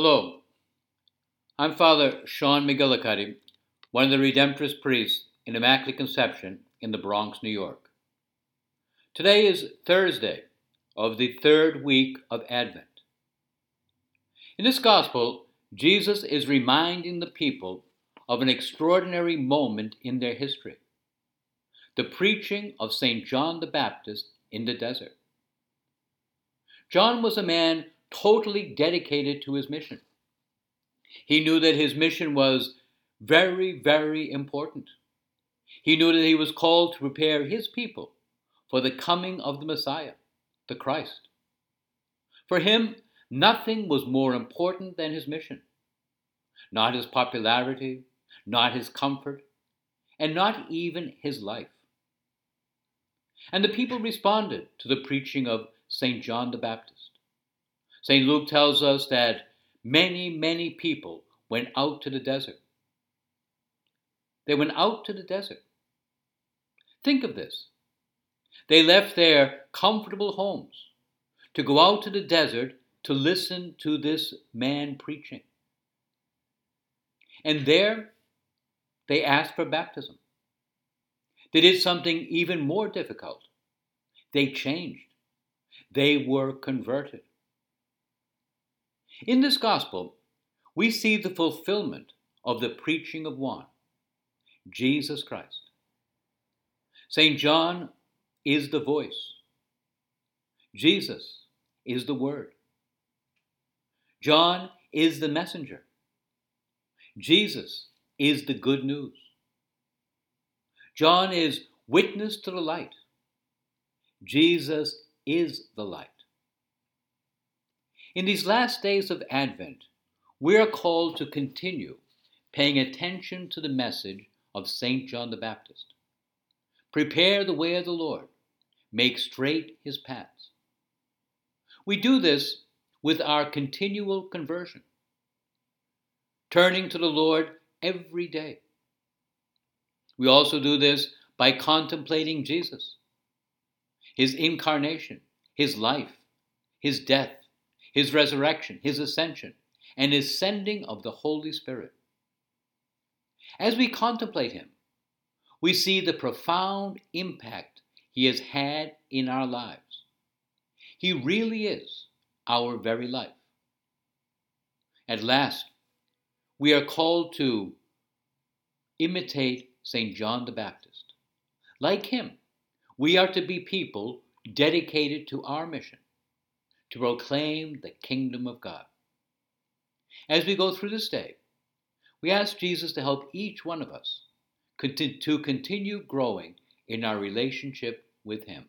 Hello, I'm Father Sean McGillicuddy, one of the Redemptorist priests in Immaculate Conception in the Bronx, New York. Today is Thursday of the third week of Advent. In this Gospel, Jesus is reminding the people of an extraordinary moment in their history the preaching of St. John the Baptist in the desert. John was a man totally dedicated to his mission. He knew that his mission was very, very important. He knew that he was called to prepare his people for the coming of the Messiah, the Christ. For him, nothing was more important than his mission. Not his popularity, not his comfort, and not even his life. And the people responded to the preaching of St. John the Baptist. St. Luke tells us that many, many people went out to the desert. They went out to the desert. Think of this. They left their comfortable homes to go out to the desert to listen to this man preaching. And there they asked for baptism. They did something even more difficult. They changed. They were converted. In this gospel, we see the fulfillment of the preaching of one, Jesus Christ. St. John is the voice, Jesus is the word. John is the messenger. Jesus is the good news. John is witness to the light. Jesus is the light. In these last days of Advent, we are called to continue paying attention to the message of St. John the Baptist. Prepare the way of the Lord, make straight his paths. We do this with our continual conversion, turning to the Lord every day. We also do this by contemplating Jesus, his incarnation, his life, his death, his resurrection, his ascension, and his sending of the Holy Spirit. As we contemplate him, we see the profound impact he has had in our lives. He really is our very life. At last, we are called to imitate St. John the Baptist. Like him, we are to be people dedicated to our mission to proclaim the kingdom of God. As we go through this day, we ask Jesus to help each one of us to continue growing in our relationship with Him.